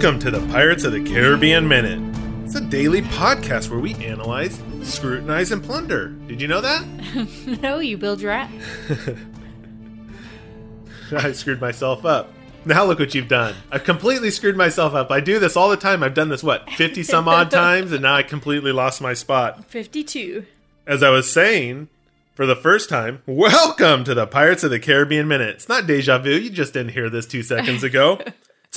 Welcome to the Pirates of the Caribbean Minute. It's a daily podcast where we analyze, scrutinize, and plunder. Did you know that? No, you build your app. I screwed myself up. Now look what you've done. I've completely screwed myself up. I do this all the time. I've done this, what, 50 some odd times, and now I completely lost my spot. 52. As I was saying, for the first time, welcome to the Pirates of the Caribbean Minute. It's not deja vu. You just didn't hear this two seconds ago.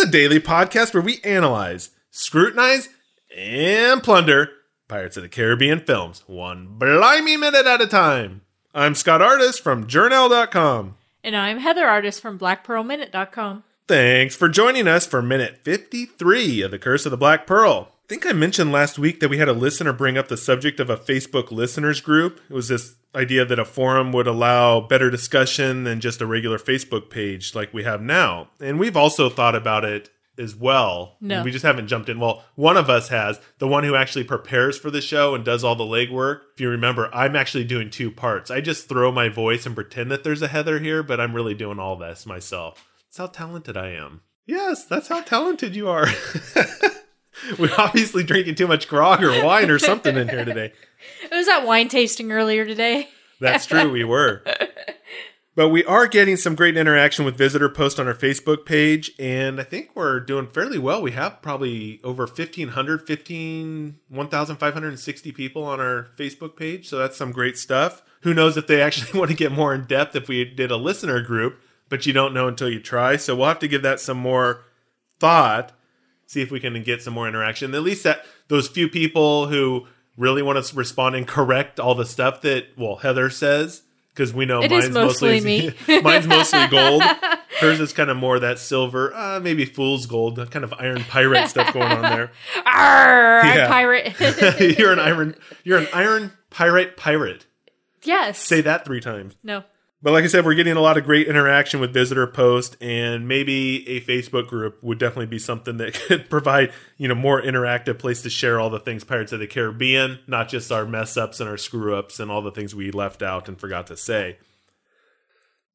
It's a daily podcast where we analyze, scrutinize, and plunder Pirates of the Caribbean films, one blimey minute at a time. I'm Scott Artist from Journal.com. And I'm Heather Artist from BlackPearlMinute.com. Thanks for joining us for minute 53 of The Curse of the Black Pearl. I think I mentioned last week that we had a listener bring up the subject of a Facebook listeners group. It was this idea that a forum would allow better discussion than just a regular Facebook page like we have now. And we've also thought about it as well. No. We just haven't jumped in. Well, one of us has, the one who actually prepares for the show and does all the legwork. If you remember, I'm actually doing two parts. I just throw my voice and pretend that there's a Heather here, but I'm really doing all this myself. That's how talented I am. Yes, that's how talented you are. We're obviously drinking too much grog or wine or something in here today. It was that wine tasting earlier today. That's true, we were. But we are getting some great interaction with visitor posts on our Facebook page, and I think we're doing fairly well. We have probably over 1,500, 15, 1,560 people on our Facebook page, so that's some great stuff. Who knows if they actually want to get more in depth if we did a listener group, but you don't know until you try. So we'll have to give that some more thought, see if we can get some more interaction. At least that those few people who really want to respond and correct all the stuff that well Heather says because we know It mine's is mostly me. mine's mostly gold. Hers is kind of more that silver, uh, maybe fool's gold, kind of iron pirate stuff going on there. Arr, Yeah. Pirate. you're an iron, you're an iron pirate pirate. yes. Say that three times. no. But like I said, we're getting a lot of great interaction with visitor post, and maybe a Facebook group would definitely be something that could provide you know more interactive place to share all the things Pirates of the Caribbean, not just our mess ups and our screw ups and all the things we left out and forgot to say.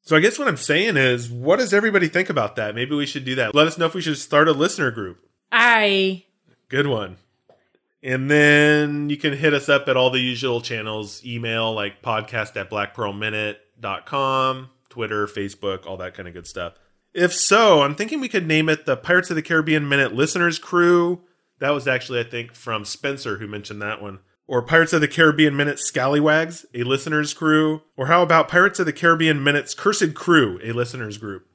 So I guess what I'm saying is, what does everybody think about that? Maybe we should do that. Let us know if we should start a listener group. I. Good one. And then you can hit us up at all the usual channels email, like podcast at blackpearlminute.com, Twitter, Facebook, all that kind of good stuff. If so, I'm thinking we could name it the Pirates of the Caribbean Minute Listeners Crew. That was actually, I think, from Spencer who mentioned that one. Or Pirates of the Caribbean Minute Scallywags, a listeners crew. Or how about Pirates of the Caribbean Minute's Cursed Crew, a listeners group.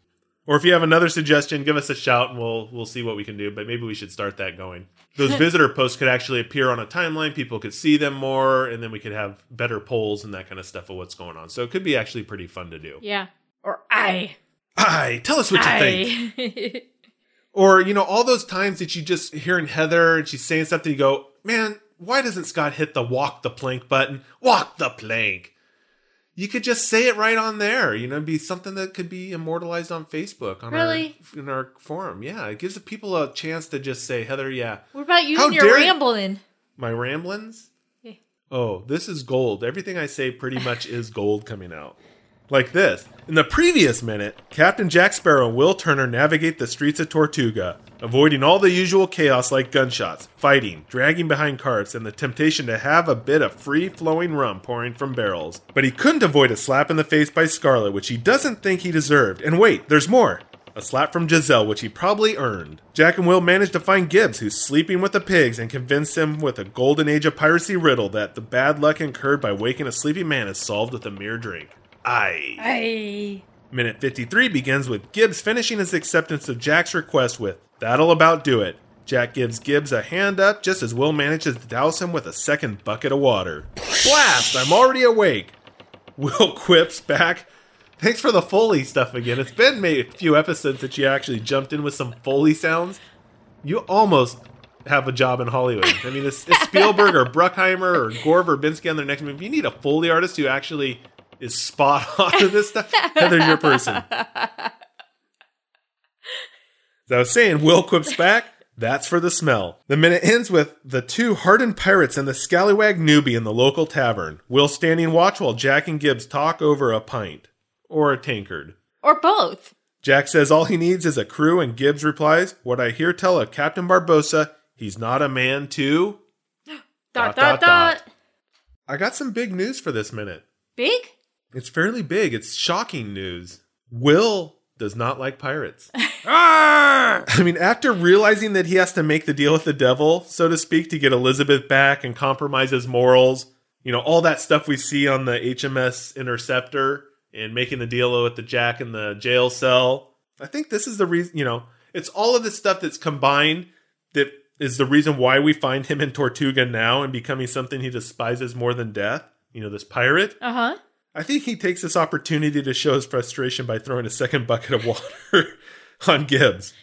Or if you have another suggestion, give us a shout and we'll we'll see what we can do. But maybe we should start that going. Those visitor posts could actually appear on a timeline. People could see them more, and then we could have better polls and that kind of stuff of what's going on. So it could be actually pretty fun to do. Yeah. Or I. I tell us what you think. Or you know, all those times that you just hearing Heather and she's saying something, you go, man, why doesn't Scott hit the walk the plank button? Walk the plank. You could just say it right on there. You know, it'd be something that could be immortalized on Facebook on Really? our in our forum. Yeah, it gives the people a chance to just say, Heather, yeah, what about you and your rambling? my ramblings. Yeah. Oh, this is gold. Everything I say pretty much is gold coming out. Like this. In the previous minute, Captain Jack Sparrow and Will Turner navigate the streets of Tortuga, avoiding all the usual chaos like gunshots, fighting, dragging behind carts, and the temptation to have a bit of free flowing rum pouring from barrels. But he couldn't avoid a slap in the face by Scarlett, which he doesn't think he deserved. And wait, there's more! A slap from Giselle, which he probably earned. Jack and Will manage to find Gibbs, who's sleeping with the pigs, and convince him with a golden age of piracy riddle that the bad luck incurred by waking a sleepy man is solved with a mere drink. Aye. I. Minute 53 begins with Gibbs finishing his acceptance of Jack's request with, That'll about do it. Jack gives Gibbs a hand up just as Will manages to douse him with a second bucket of water. Blast! I'm already awake. Will quips back Thanks for the Foley stuff again. It's been maybe a few episodes that you actually jumped in with some Foley sounds. You almost have a job in Hollywood. I mean, it's, it's Spielberg or Bruckheimer or Gore Verbinski on their next movie. If you need a Foley artist who actually is spot on in this stuff, then they're your person. As I was saying, Will quips back. That's for the smell. The minute ends with the two hardened pirates and the scallywag newbie in the local tavern. Will standing watch while Jack and Gibbs talk over a pint or a tankard. Or both. Jack says all he needs is a crew, and Gibbs replies, What I hear tell of Captain Barbossa, he's not a man to. Dot, dot, dot. dot. I got some big news for this minute. Big? It's fairly big. It's shocking news. Will does not like pirates. I mean, after realizing that he has to make the deal with the devil, so to speak, to get Elizabeth back and compromise his morals, you know, all that stuff we see on the HMS Interceptor and making the deal with the Jack in the jail cell. I think this is the reason, you know, it's all of this stuff that's combined that is the reason why we find him in Tortuga now and becoming something he despises more than death. You know, this pirate. Uh huh. I think he takes this opportunity to show his frustration by throwing a second bucket of water on Gibbs.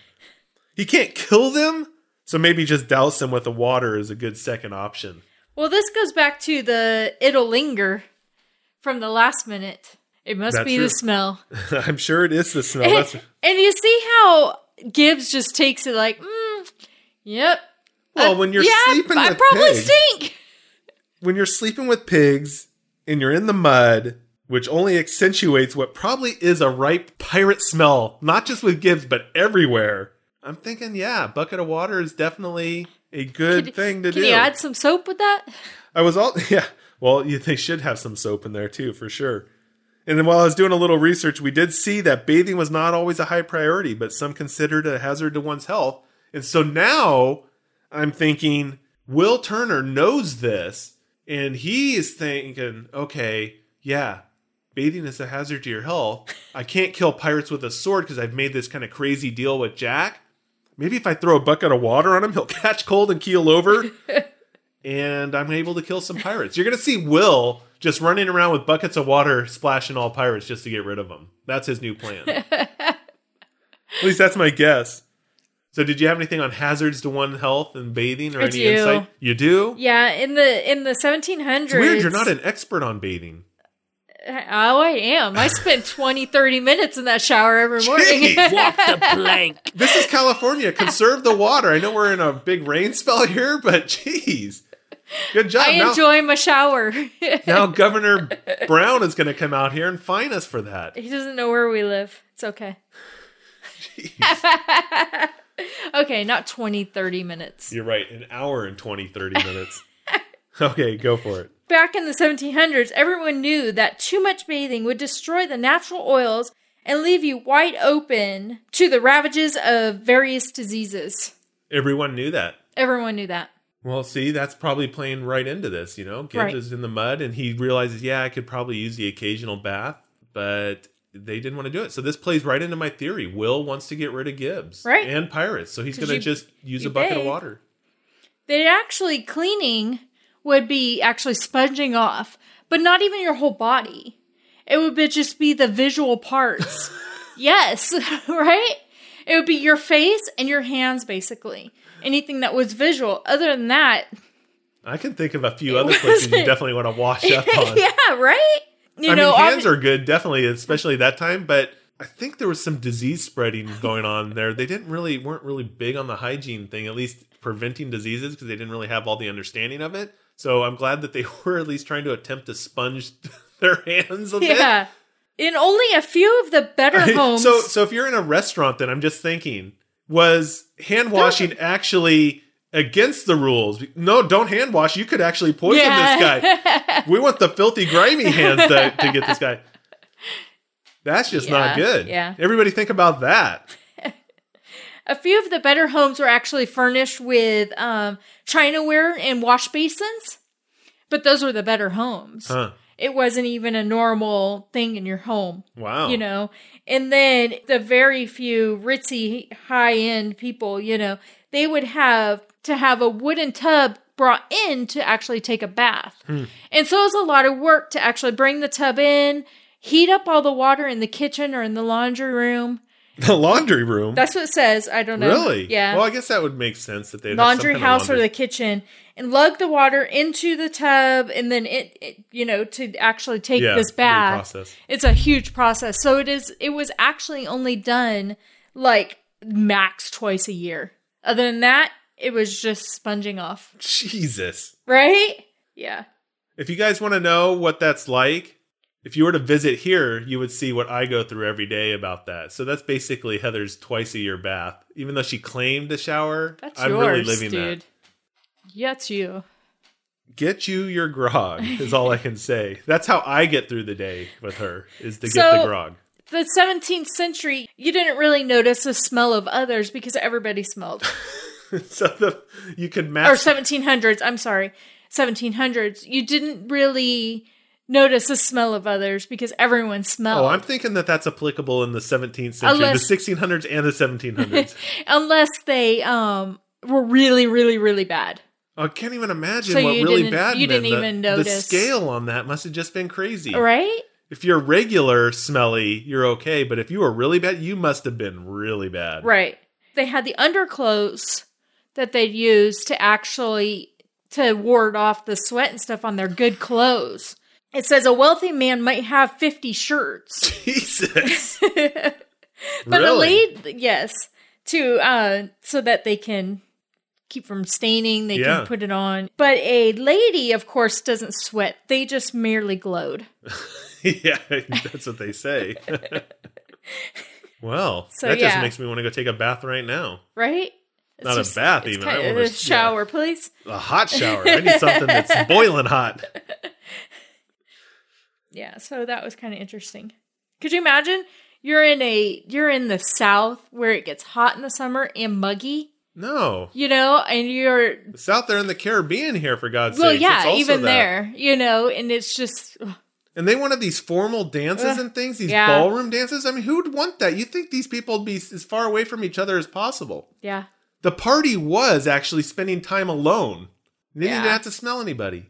He can't kill them, so maybe just douse them with the water is a good second option. Well, this goes back to the it'll linger from the last minute. It must That's be true. the smell. I'm sure it is the smell. And, and you see how Gibbs just takes it like, mm, yep. well, Uh, when you're yeah, sleeping I with probably pigs, stink. when you're sleeping with pigs and you're in the mud, which only accentuates what probably is a ripe pirate smell, not just with Gibbs but everywhere. I'm thinking, yeah, a bucket of water is definitely a good Could- thing to Can do. you add some soap with that? I was all yeah. Well, you, they should have some soap in there too, for sure. And then while I was doing a little research, we did see that bathing was not always a high priority, but some considered a hazard to one's health. And so now I'm thinking Will Turner knows this, and he is thinking, okay, yeah, bathing is a hazard to your health. I can't kill pirates with a sword because I've made this kind of crazy deal with Jack. Maybe if I throw a bucket of water on him, he'll catch cold and keel over and I'm able to kill some pirates. You're going to see Will just running around with buckets of water splashing all pirates just to get rid of them. That's his new plan. At least that's my guess. So, did you have anything on hazards to one health and bathing or I any do. insight? You do? Yeah, in the in the 1700s. It's weird. You're not an expert on bathing. Oh, I am. I spent 20, 30 minutes in that shower every morning. Jeez. Walk the plank. This is California. Conserve the water. I know we're in a big rain spell here, but jeez. Good job. I now, enjoy my shower. now Governor Brown is going to come out here and fine us for that. he doesn't know where we live. It's okay. Okay, not 20, 30 minutes. You're right. An hour and 20, 30 minutes. okay, go for it. Back in the 1700s, everyone knew that too much bathing would destroy the natural oils and leave you wide open to the ravages of various diseases. Everyone knew that. Everyone knew that. Well, see, that's probably playing right into this, you know? Gibbs Right. is in the mud and he realizes, yeah, I could probably use the occasional bath, but they didn't want to do it. So this plays right into my theory. Will wants to get rid of Gibbs Right. and pirates. So he's going to just use a bucket of water. They actually cleaning would be actually sponging off, but not even your whole body. It would be just be the visual parts. yes, right? It would be your face and your hands, basically. Anything that was visual. Other than that, I can think of a few other places you definitely want to wash up on. yeah, right? You I know, mean, hands obvi- are good, definitely, especially that time. But I think there was some disease spreading going on there. They didn't really weren't really big on the hygiene thing, at least preventing diseases, because they didn't really have all the understanding of it. So I'm glad that they were at least trying to attempt to sponge their hands a bit. yeah. In only a few of the better homes. so so if you're in a restaurant, then I'm just thinking, was hand washing actually against the rules? No, don't hand wash. You could actually poison this guy. We want the filthy, grimy hands to, to get this guy. That's just not good. yeah. Everybody think about that. A few of the better homes were actually furnished with um, chinaware and wash basins, but those were the better homes. Huh. It wasn't even a normal thing in your home, Wow. you know. And then the very few ritzy, high end people, you know, they would have to have a wooden tub brought in to actually take a bath. And so it was a lot of work to actually bring the tub in, heat up all the water in the kitchen or in the laundry room. The laundry room. That's what it says. I don't know. really? Yeah. Well, I guess that would make sense that they laundry have some kind house or the kitchen and lug the water into the tub and then it, it you know to actually take Yeah, this bath process. it's a huge process so it is it was actually only done like max twice a year other than that it was just sponging off Jesus. right yeah If you guys want to know what that's like, if you were to visit here, you would see what I go through every day about that. So that's basically Heather's twice a year bath. Even though she claimed to shower, that's I'm yours really living dude that. yeah it's you Get you your grog is all I can say. That's how I get through the day with her is to get So- the grog. the 17th century you didn't really notice the smell of others because everybody smelled so the, you could match or 1700s i'm sorry 1700s you didn't really notice the smell of others because everyone smelled Oh, I'm thinking that that's applicable in the 17th century, Unless- the 1600s, and the 1700s. unless they um were really really really bad I can't even imagine So what really bad. you didn't The- even The notice. scale on that must have just been crazy. right If you're regular smelly, you're okay, but if you were really bad, you must have been really bad. right they had the underclothes that they'd use to actually to ward off the sweat and stuff on their good clothes it says a wealthy man might have 50 shirts Jesus. but a Really? lady yes to uh so that they can keep from staining they Yeah. can put it on but a lady of course doesn't sweat they just merely glowed yeah, that's what they say. well, So, that just makes me want to go take a bath right now. right It's Not a bath even. kind I of a shower please A hot shower. I need something that's boiling hot. yeah so that was kind of interesting could you imagine you're in a you're in the south where it gets hot in the summer and muggy No. you know and you're It's out there in the Caribbean here, for God's well sake. yeah even there you know and it's just And they wanted these formal dances Ugh. and things, these Yeah. ballroom dances. I mean, who would want that? You think these people would be as far away from each other as possible. yeah The party was actually spending time alone. They didn't have to smell anybody.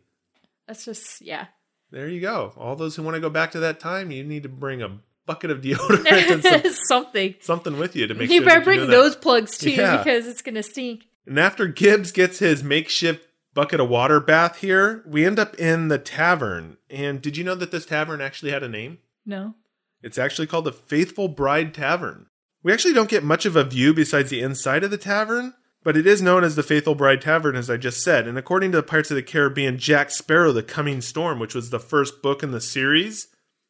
that's just yeah There you go. All those who want to go back to that time, you need to bring a bucket of deodorant and some, something. something with you to make sure. You sure better bring do that. those plugs too Yeah. because it's gonna stink. And after Gibbs gets his makeshift bucket of water bath here, we end up in the tavern. And did you know that this tavern actually had a name? No. It's actually called the Faithful Bride Tavern. We actually don't get much of a view besides the inside of the tavern, but it is known as the Faithful Bride Tavern, as I just said. And according to the Pirates of the Caribbean, Jack Sparrow, The Coming Storm, which was the first book in the series,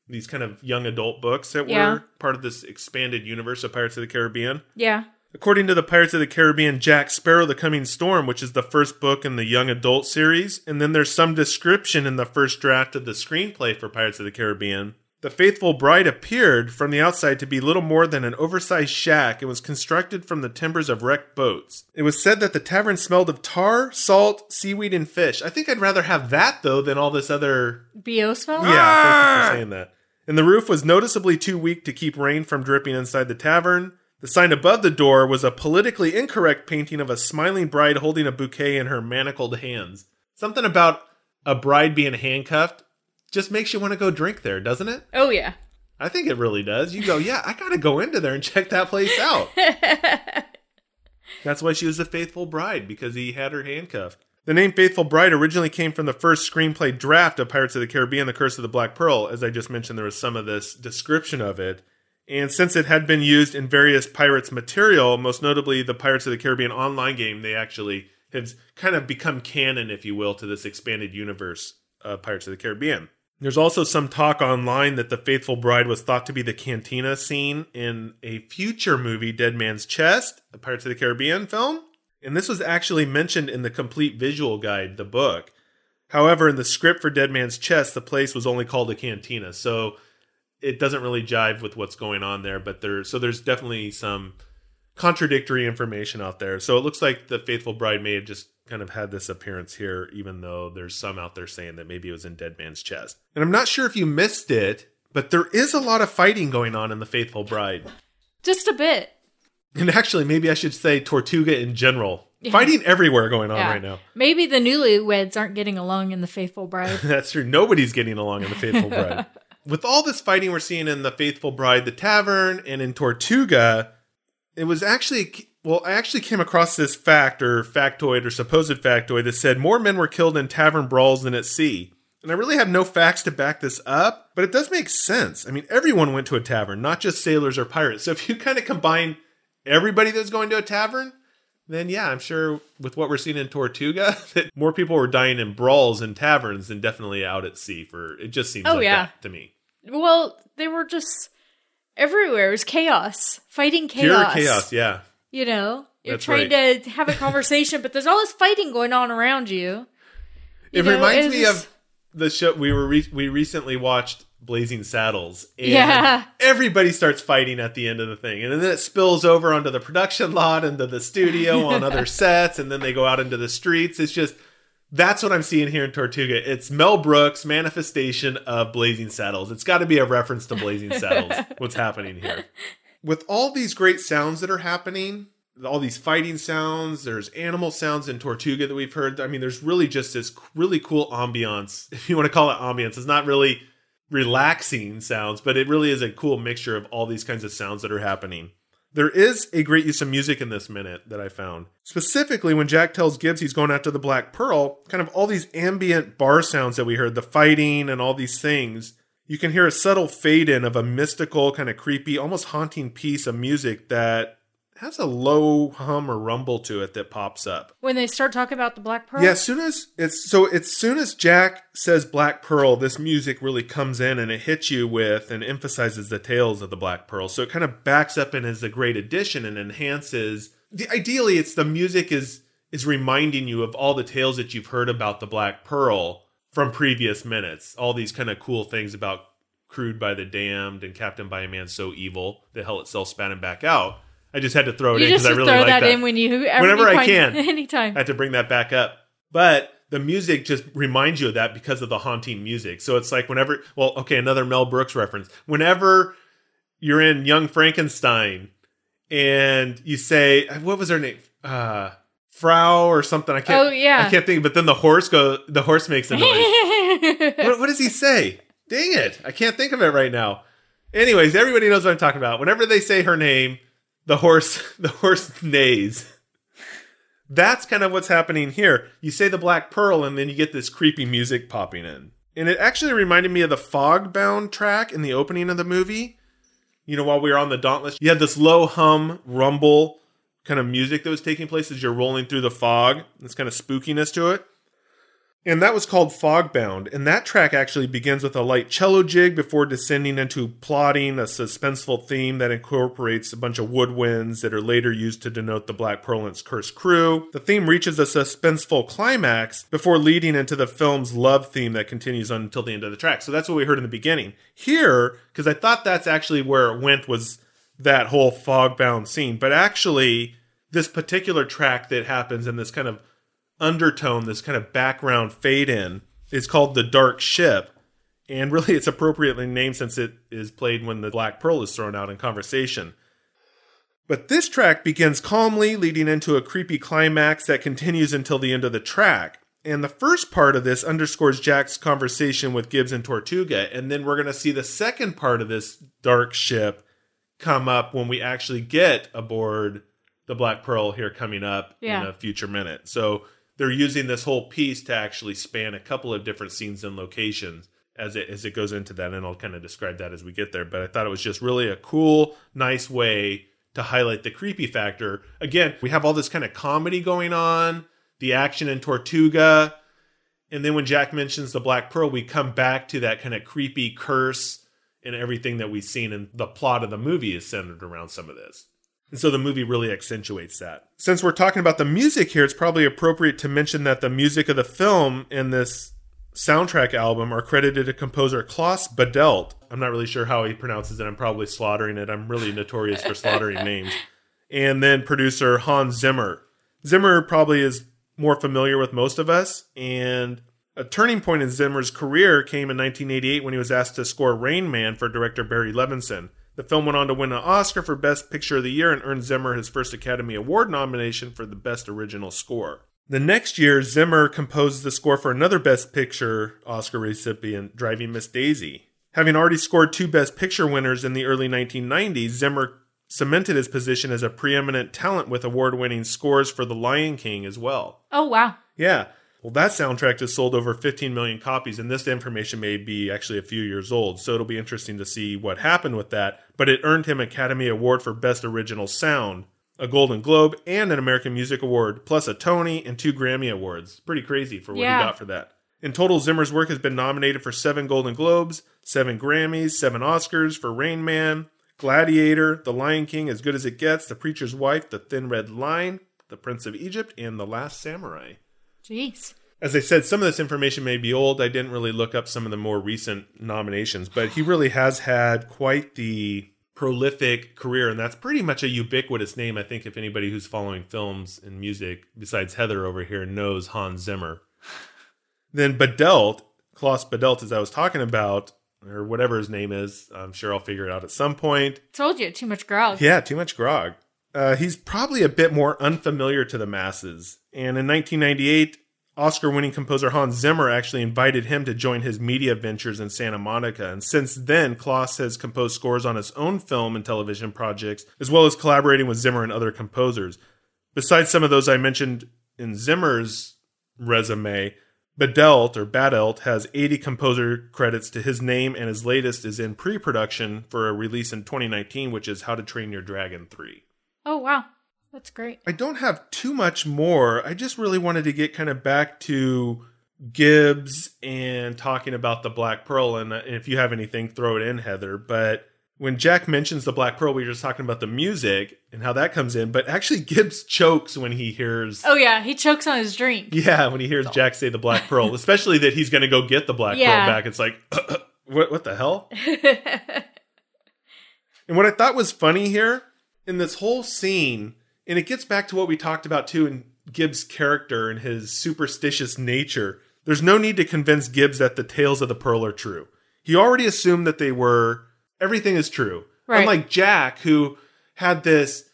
these kind of young adult books that Yeah. were part of this expanded universe of Pirates of the Caribbean. Yeah. According to the Pirates of the Caribbean, Jack Sparrow, The Coming Storm, which is the first book in the young adult series, and then there's some description in the first draft of the screenplay for Pirates of the Caribbean. The Faithful Bride appeared from the outside to be little more than an oversized shack and was constructed from the timbers of wrecked boats. It was said that the tavern smelled of tar, salt, seaweed, and fish. I think I'd rather have that, though, than all this other Bo smell. yeah, thank you for ah! saying that. And the roof was noticeably too weak to keep rain from dripping inside the tavern. The sign above the door was a politically incorrect painting of a smiling bride holding a bouquet in her manacled hands. Something about a bride being handcuffed just makes you want to go drink there, doesn't it? Oh yeah. I think it really does. You go, yeah, I got to go into there and check that place out. That's why she was a faithful bride because he had her handcuffed. The name Faithful Bride originally came from the first screenplay draft of Pirates of the Caribbean: The Curse of the Black Pearl. As I just mentioned, there was some of this description of it. And since it had been used in various Pirates material, most notably the Pirates of the Caribbean online game, they actually have kind of become canon, if you will, to this expanded universe of Pirates of the Caribbean. There's also some talk online that the Faithful Bride was thought to be the cantina scene in a future movie, Dead Man's Chest, a Pirates of the Caribbean film. And this was actually mentioned in the complete visual guide, the book. However, in the script for Dead Man's Chest, the place was only called a cantina. So it doesn't really jive with what's going on there, but there so there's definitely some contradictory information out there. So it looks like the Faithful Bride may have just kind of had this appearance here, even though there's some out there saying that maybe it was in Dead Man's Chest. And I'm not sure if you missed it, but there is a lot of fighting going on in the Faithful Bride. Just a bit. And actually, maybe I should say Tortuga in general. Fighting everywhere going on Yeah. right now. Maybe the newlyweds aren't getting along in the Faithful Bride. That's true. Nobody's getting along in the Faithful Bride. with all this fighting we're seeing in the Faithful Bride, the Tavern, and in Tortuga, it was actually well, I actually came across this fact or factoid or supposed factoid that said more men were killed in tavern brawls than at sea. And I really have no facts to back this up, but it does make sense. I mean, everyone went to a tavern, not just sailors or pirates. So if you kind of combine everybody that's going to a tavern, then yeah, I'm sure with what we're seeing in Tortuga, that more people were dying in brawls in taverns than definitely out at sea. For it just seems Oh, like yeah. that to me. Well, they were just everywhere. It was chaos, fighting chaos. Pure chaos. chaos, yeah. You know, you're That's trying to have a conversation, but there's all this fighting going on around you. You It know, reminds me just- of the show we were re- we recently watched Blazing Saddles. And Yeah. everybody starts fighting at the end of the thing, and then it spills over onto the production lot, into the studio, on other sets, and then they go out into the streets. It's just that's what I'm seeing here in Tortuga. It's Mel Brooks' manifestation of Blazing Saddles. It's got to be a reference to Blazing Saddles. what's happening here? With all these great sounds that are happening, all these fighting sounds, there's animal sounds in Tortuga that we've heard. I mean, there's really just this really cool ambiance. If you want to call it ambiance, it's not really relaxing sounds, but it really is a cool mixture of all these kinds of sounds that are happening. There is a great use of music in this minute that I found. Specifically, when Jack tells Gibbs he's going after the Black Pearl, kind of all these ambient bar sounds that we heard, the fighting and all these things, you can hear a subtle fade in of a mystical, kind of creepy, almost haunting piece of music that has a low hum or rumble to it that pops up. When they start talking about the Black Pearl. Yeah, as soon as it's so as soon as Jack says Black Pearl, this music really comes in and it hits you with and emphasizes the tales of the Black Pearl. So it kind of backs up and is a great addition and enhances. The, ideally, it's the music is is reminding you of all the tales that you've heard about the Black Pearl from previous minutes. All these kind of cool things about crewed by the damned and captained by a man so evil the hell itself spat him back out. I just had to throw it You in because I really throw like that, that in when you Whenever I can. anytime. I had to bring that back up. But the music just reminds you of that because of the haunting music. So it's like whenever, well, okay, another Mel Brooks reference. Whenever you're in Young Frankenstein and you say, what was her name? Uh, Frau or something. I can't. Oh, yeah. I can't think. But then the horse go. The horse makes a noise. what, what does he say? Dang it! I can't think of it right now. Anyways, everybody knows what I'm talking about. Whenever they say her name, the horse, the horse neighs. That's kind of what's happening here. You say the Black Pearl, and then you get this creepy music popping in. And it actually reminded me of the Fogbound track in the opening of the movie. You know, while we were on the Dauntless, you had this low hum, rumble kind of music that was taking place as you're rolling through the fog. This kind of spookiness to it. And that was called Fogbound. And that track actually begins with a light cello jig before descending into plotting a suspenseful theme that incorporates a bunch of woodwinds that are later used to denote the Black Pearl and its cursed crew. The theme reaches a suspenseful climax before leading into the film's love theme that continues on until the end of the track. So that's what we heard in the beginning. Here, because I thought that's actually where it went was that whole Fogbound scene. But actually, this particular track that happens in this kind of undertone, this kind of background fade in, is called The Dark Ship. And really, it's appropriately named since it is played when the Black Pearl is thrown out in conversation. But this track begins calmly, leading into a creepy climax that continues until the end of the track. And the first part of this underscores Jack's conversation with Gibbs and Tortuga. And then we're going to see the second part of this dark ship come up when we actually get aboard the Black Pearl here coming up Yeah. in a future minute. So they're using this whole piece to actually span a couple of different scenes and locations as it as it goes into that, and I'll kind of describe that as we get there. But I thought it was just really a cool, nice way to highlight the creepy factor. Again, we have all this kind of comedy going on, the action in Tortuga, and then when Jack mentions the Black Pearl, we come back to that kind of creepy curse and everything that we've seen, and the plot of the movie is centered around some of this. And so the movie really accentuates that. Since we're talking about the music here, it's probably appropriate to mention that the music of the film and this soundtrack album are credited to composer Klaus Badelt. I'm not really sure how he pronounces it. I'm probably slaughtering it. I'm really notorious for slaughtering names. And then producer Hans Zimmer. Zimmer probably is more familiar with most of us. And a turning point in Zimmer's career came in 1988 when he was asked to score Rain Man for director Barry Levinson. The film went on to win an Oscar for Best Picture of the Year and earned Zimmer his first Academy Award nomination for the Best Original Score. The next year, Zimmer composed the score for another Best Picture Oscar recipient, Driving Miss Daisy. Having already scored two Best Picture winners in the early 1990s, Zimmer cemented his position as a preeminent talent with award winning scores for The Lion King as well. Oh, wow. Yeah. Well, that soundtrack just sold over 15 million copies, and this information may be actually a few years old, so it'll be interesting to see what happened with that. But it earned him Academy Award for Best Original Sound, a Golden Globe, and an American Music Award, plus a Tony and two Grammy Awards. Pretty crazy for what Yeah. he got for that. In total, Zimmer's work has been nominated for seven Golden Globes, seven Grammys, seven Oscars for Rain Man, Gladiator, The Lion King, As Good as It Gets, The Preacher's Wife, The Thin Red Line, The Prince of Egypt, and The Last Samurai. Jeez. As I said, some of this information may be old. I didn't really look up some of the more recent nominations, but he really has had quite the prolific career, and that's pretty much a ubiquitous name. I think if anybody who's following films and music, besides Heather over here, knows Hans Zimmer. Then Badelt, Klaus Badelt, as I was talking about, or whatever his name is, I'm sure I'll figure it out at some point. Told you, too much grog. Yeah, too much grog. Uh, he's probably a bit more unfamiliar to the masses. And in 1998, Oscar winning composer Hans Zimmer actually invited him to join his media ventures in Santa Monica. And since then, Klaus has composed scores on his own film and television projects, as well as collaborating with Zimmer and other composers. Besides some of those I mentioned in Zimmer's resume, Badelt or Badelt has 80 composer credits to his name, and his latest is in pre production for a release in 2019, which is How to Train Your Dragon 3. Oh, wow. That's great. I don't have too much more. I just really wanted to get kind of back to Gibbs and talking about the Black Pearl. And uh, if you have anything, throw it in, Heather. But when Jack mentions the Black Pearl, we were just talking about the music and how that comes in. But actually, Gibbs chokes when he hears. Oh, yeah. He chokes on his drink. Yeah, when he hears Jack say the Black Pearl, especially that he's going to go get the Black Yeah. Pearl back, it's like, what, what the hell? And what I thought was funny here in this whole scene, and it gets back to what we talked about too in Gibbs' character and his superstitious nature. There's no need to convince Gibbs that the tales of the Pearl are true. He already assumed that they were. Everything is true. Right. Unlike Jack, who had this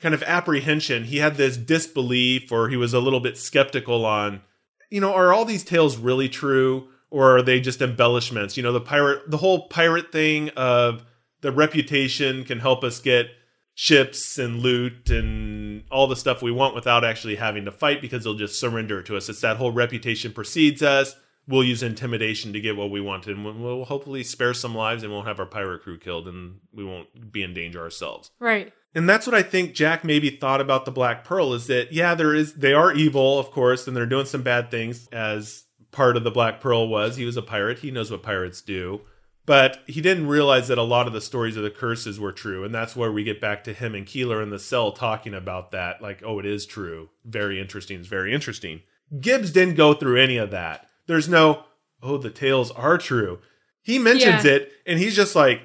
kind of apprehension, he had this disbelief, or he was a little bit skeptical on, you know, are all these tales really true, or are they just embellishments? You know, the pirate, the whole pirate thing of the reputation can help us get ships and loot and all the stuff we want without actually having to fight because they'll just surrender to us. It's that whole reputation precedes us. We'll use intimidation to get what we want, and we'll- hopefully spare some lives and won't have our pirate crew killed, and we won't be in danger ourselves. right. And that's what I think Jack maybe thought about the Black Pearl is that yeah, there is they are evil, of course, and they're doing some bad things as part of the Black Pearl was. He was a pirate. He knows what pirates do. But he didn't realize that a lot of the stories of the curses were true. And that's where we get back to him and Koehler in the cell talking about that. Like, oh, it is true. Very interesting. It's very interesting. Gibbs didn't go through any of that. There's no, oh, the tales are true. He mentions Yeah. it and he's just like,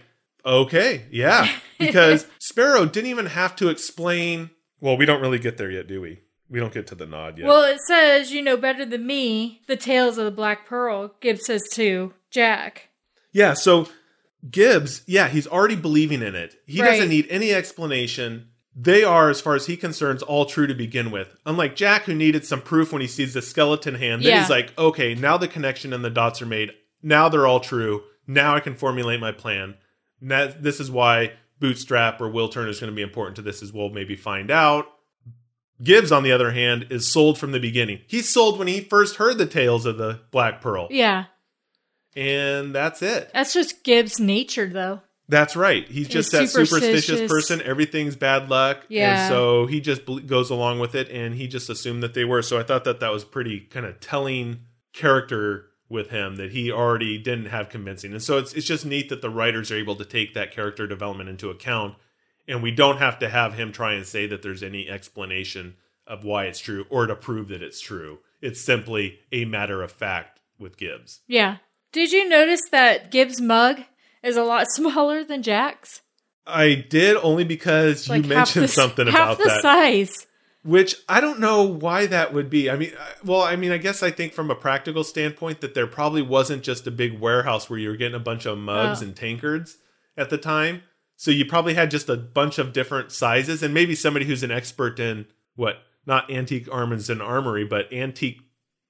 okay, yeah. Because Sparrow didn't even have to explain. Well, we don't really get there yet, do we? We don't get to the nod yet. Well, it says, you know better than me, the tales of the Black Pearl, Gibbs says to Jack. Yeah, so Gibbs, yeah, he's already believing in it. He Right. doesn't need any explanation. They are, as far as he concerns, all true to begin with. Unlike Jack, who needed some proof when he sees the skeleton hand, then Yeah. he's like, okay, now the connection and the dots are made. Now they're all true. Now I can formulate my plan. That, this is why Bootstrap or Will Turner is going to be important to this, as we'll maybe find out. Gibbs, on the other hand, is sold from the beginning. He's sold when he first heard the tales of the Black Pearl. Yeah. And that's it. That's just Gibbs' nature, though. That's right. He's just He's that superstitious superstitious. person. Everything's bad luck. Yeah. And so he just goes along with it and he just assumed that they were. So I thought that that was pretty kind of telling character with him that he already didn't have convincing. And so it's it's just neat that the writers are able to take that character development into account and we don't have to have him try and say that there's any explanation of why it's true or to prove that it's true. It's simply a matter of fact with Gibbs. Yeah. Did you notice that Gibbs' mug is a lot smaller than Jack's? I did only because you Like half mentioned the- something about the that. size. Which I don't know why that would be. I mean, I- well, I mean, I guess I think from a practical standpoint that there probably wasn't just a big warehouse where you were getting a bunch of mugs Oh. and tankards at the time. So you probably had just a bunch of different sizes, and maybe somebody who's an expert in what not antique armors and armory, but antique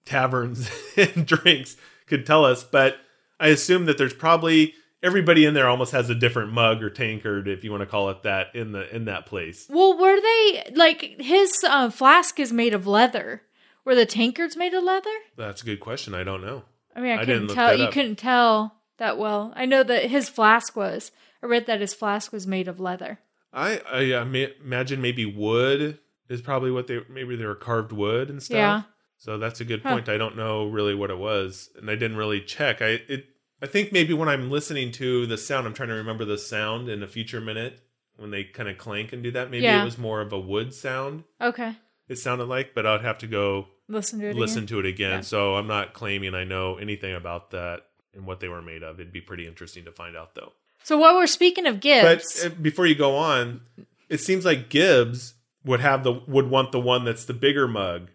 taverns and drinks could tell us. But I assume that there's probably everybody in there almost has a different mug or tankard, if you want to call it that, in the in that place. Well, were they like his uh, flask is made of leather? Were the tankards made of leather? That's a good question. I don't know. I mean, I, I couldn't tell. You up. couldn't tell that well. I know that his flask was. I read that his flask was made of leather. I I ma- imagine maybe wood is probably what they maybe they were carved wood and stuff. Yeah. So that's a good Huh. point. I don't know really what it was, and I didn't really check. I it I think maybe when I'm listening to the sound, I'm trying to remember the sound in a future minute when they kind of clank and do that. Maybe Yeah. it was more of a wood sound. Okay, It sounded like, but I'd have to go listen to it. listen again. to it again. Yeah. So I'm not claiming I know anything about that and what they were made of. It'd be pretty interesting to find out though. So while we're speaking of Gibbs, But uh, before you go on, it seems like Gibbs would have the would want the one that's the bigger mug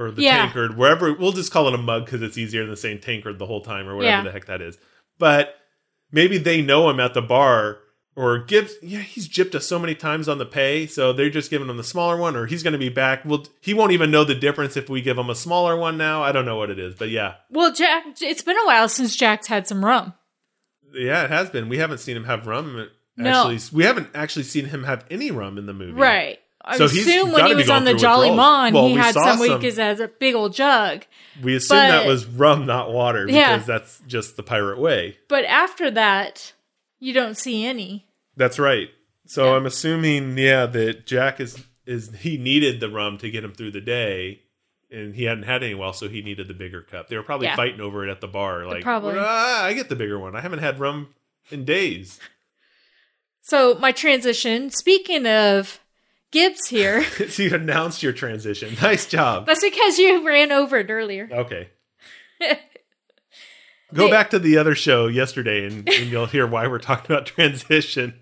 or the Yeah. tankard, wherever. We'll just call it a mug because it's easier than saying tankard the whole time or whatever Yeah. the heck that is. But maybe they know him at the bar. Or Gibbs, yeah, he's gypped us so many times on the pay, so they're just giving him the smaller one, or he's going to be back. Well, he won't even know the difference if we give him a smaller one now. I don't know what it is, but yeah, well, Jack, it's been a while since Jack's had some rum. yeah, it has been. We haven't seen him have rum. No. Actually, we haven't actually seen him have any rum in the movie, Right. I So he's assume when he was on the Jolly. Mon, Well, he had some some- week as a big old jug. We assume that was rum, not water, because Yeah. that's just the pirate way. But after that, you don't see any. That's right. So Yeah. I'm assuming, yeah, that Jack is is he needed the rum to get him through the day, and he hadn't had any while, so he needed the bigger cup. They were probably Yeah. fighting over it at the bar, like, probably. "Ah, I get the bigger one. I haven't had rum in days. So my transition. Speaking of Gibbs here, so you announced your transition. Nice job. that's because you ran over it earlier. Okay. Go They- back to the other show yesterday, and, and you'll hear why we're talking about transition.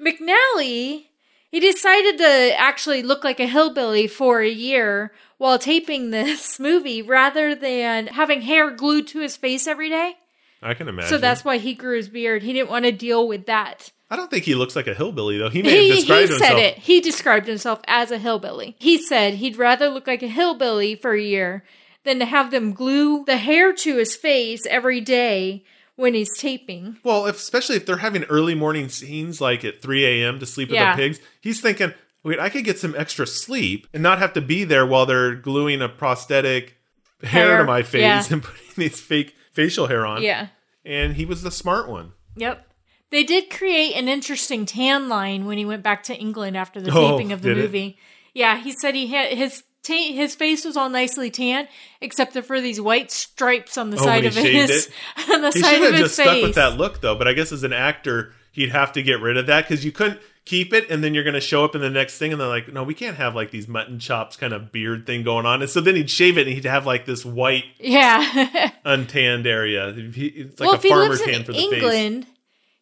McNally, he decided to actually look like a hillbilly for a year while taping this movie rather than having hair glued to his face every day. I can imagine. So that's why he grew his beard. He didn't want to deal with that. I don't think he looks like a hillbilly though. He may He, have he described said himself. it. He described himself as a hillbilly. He said he'd rather look like a hillbilly for a year than to have them glue the hair to his face every day when he's taping. Well, if, especially if they're having early morning scenes like at 3 a.m. to sleep with Yeah. the pigs, he's thinking, wait, I could get some extra sleep and not have to be there while they're gluing a prosthetic hair, Hair, to my face yeah. and putting these fake facial hair on. Yeah. And he was the smart one. Yep. They did create an interesting tan line when he went back to England after the Oh, taping of the did it? movie. Yeah, he said he had his ta- his face was all nicely tan, except for these white stripes on the Oh, side of his on the He side should of have his just face. stuck with that look though, but I guess as an actor, he'd have to get rid of that because you couldn't keep it and then you're going to show up in the next thing and they're like, no, we can't have like these mutton chops kind of beard thing going on. And so then he'd shave it and he'd have like this white Yeah. untanned area. It's like well, a if he farmer lives tan in for the face. England,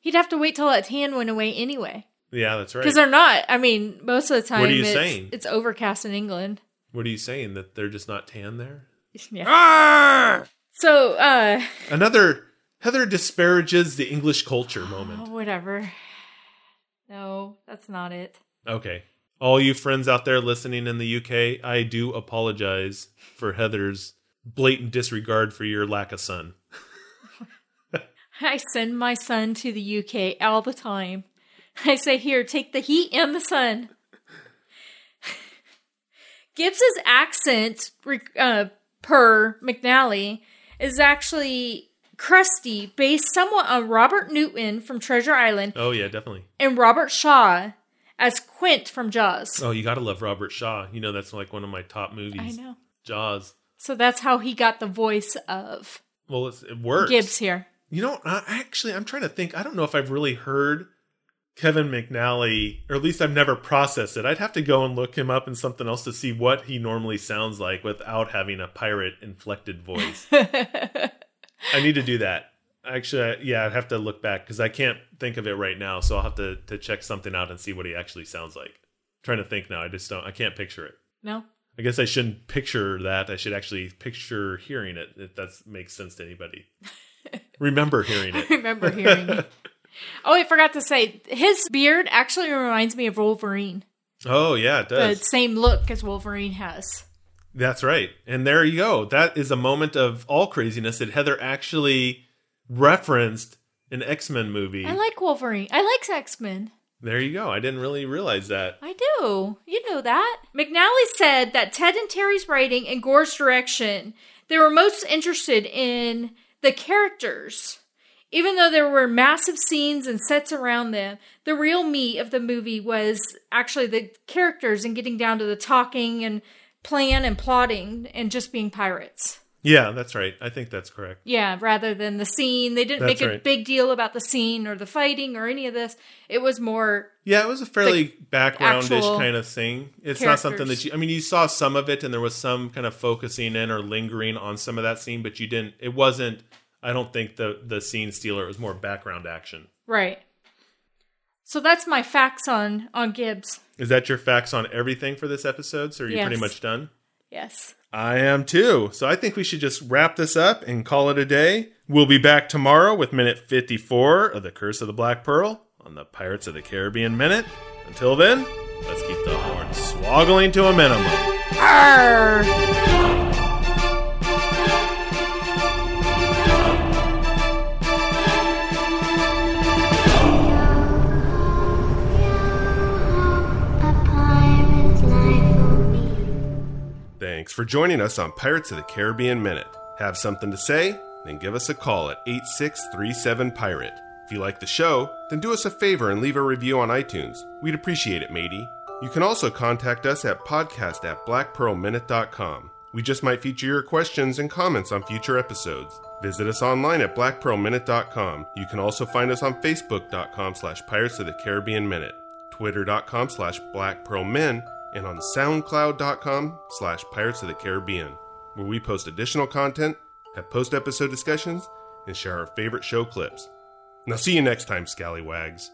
he'd have to wait till that tan went away anyway. Yeah, that's right. Because they're not. I mean, most of the time, What are you it's, saying? it's overcast in England. What are you saying that they're just not tan there? Yeah. So, uh, Another Heather disparages the English culture moment. whatever. No, that's not it. Okay. All you friends out there listening in the UK, I do apologize for Heather's blatant disregard for your lack of sun. I send my son to the UK all the time. I say, here, take the heat and the sun. Gibbs's accent uh, per McNally is actually crusty, based somewhat on Robert Newton from Treasure Island Oh yeah, definitely. and Robert Shaw as Quint from Jaws. Oh, you gotta love Robert Shaw. You know that's like one of my top movies. I know. Jaws. So that's how he got the voice of Well, it's, it works. Gibbs here. You know, I, actually, I'm trying to think. I don't know if I've really heard Kevin McNally, or at least I've never processed it. I'd have to go and look him up in something else to see what he normally sounds like without having a pirate inflected voice. I need to do that. Actually, yeah, I'd have to look back because I can't think of it right now. So I'll have to, to check something out and see what he actually sounds like. trying to think now. I just don't. I can't picture it. No? I guess I shouldn't picture that. I should actually picture hearing it. If that makes sense to anybody. Remember hearing it. I remember hearing it. Oh, I forgot to say, his beard actually reminds me of Wolverine. Oh yeah, it does. The same look as Wolverine has. That's right. And there you go. That is a moment of all craziness that Heather actually referenced an X Men movie. I like Wolverine. I like X Men. there you go. I didn't really realize that. I do. You know that. McNally said that Ted and Terry's writing and Gore's direction, they were most interested in the characters. Even though there were massive scenes and sets around them, the real meat of the movie was actually the characters and getting down to the talking and plan and plotting and just being pirates. Yeah, that's right. I think that's correct. Yeah, rather than the scene. They didn't That's make a right. big deal about the scene or the fighting or any of this. It was more Yeah, it was a fairly backgroundish kind of thing. It's not something that you. I mean, you saw some of it, and there was some kind of focusing in or lingering on some of that scene, but you didn't. It wasn't. I don't think the the scene stealer. It was more background action. right. So that's my facts on on Gibbs. Is that your facts on everything for this episode? So are you Yes. pretty much done? Yes. I am too. So I think we should just wrap this up and call it a day. We'll be back tomorrow with minute 54 of The Curse of the Black Pearl on the Pirates of the Caribbean Minute. Until then, let's keep the horn swoggling to a minimum. Arr! Thanks for joining us on Pirates of the Caribbean Minute. Have something to say? Then give us a call at 8637 Pirate. If you like the show, then do us a favor and leave a review on iTunes. We'd appreciate it, matey. You can also contact us at podcast at blackpearlminute.com. We just might feature your questions and comments on future episodes. Visit us online at blackpearlminute.com. You can also find us on facebook.com slash pirates of the Caribbean Minute, twitter.com slash blackpearlmin, and on soundcloud.com slash pirates of the Caribbean, where we post additional content, have post-episode discussions, and share our favorite show clips. Now see you next time, scallywags.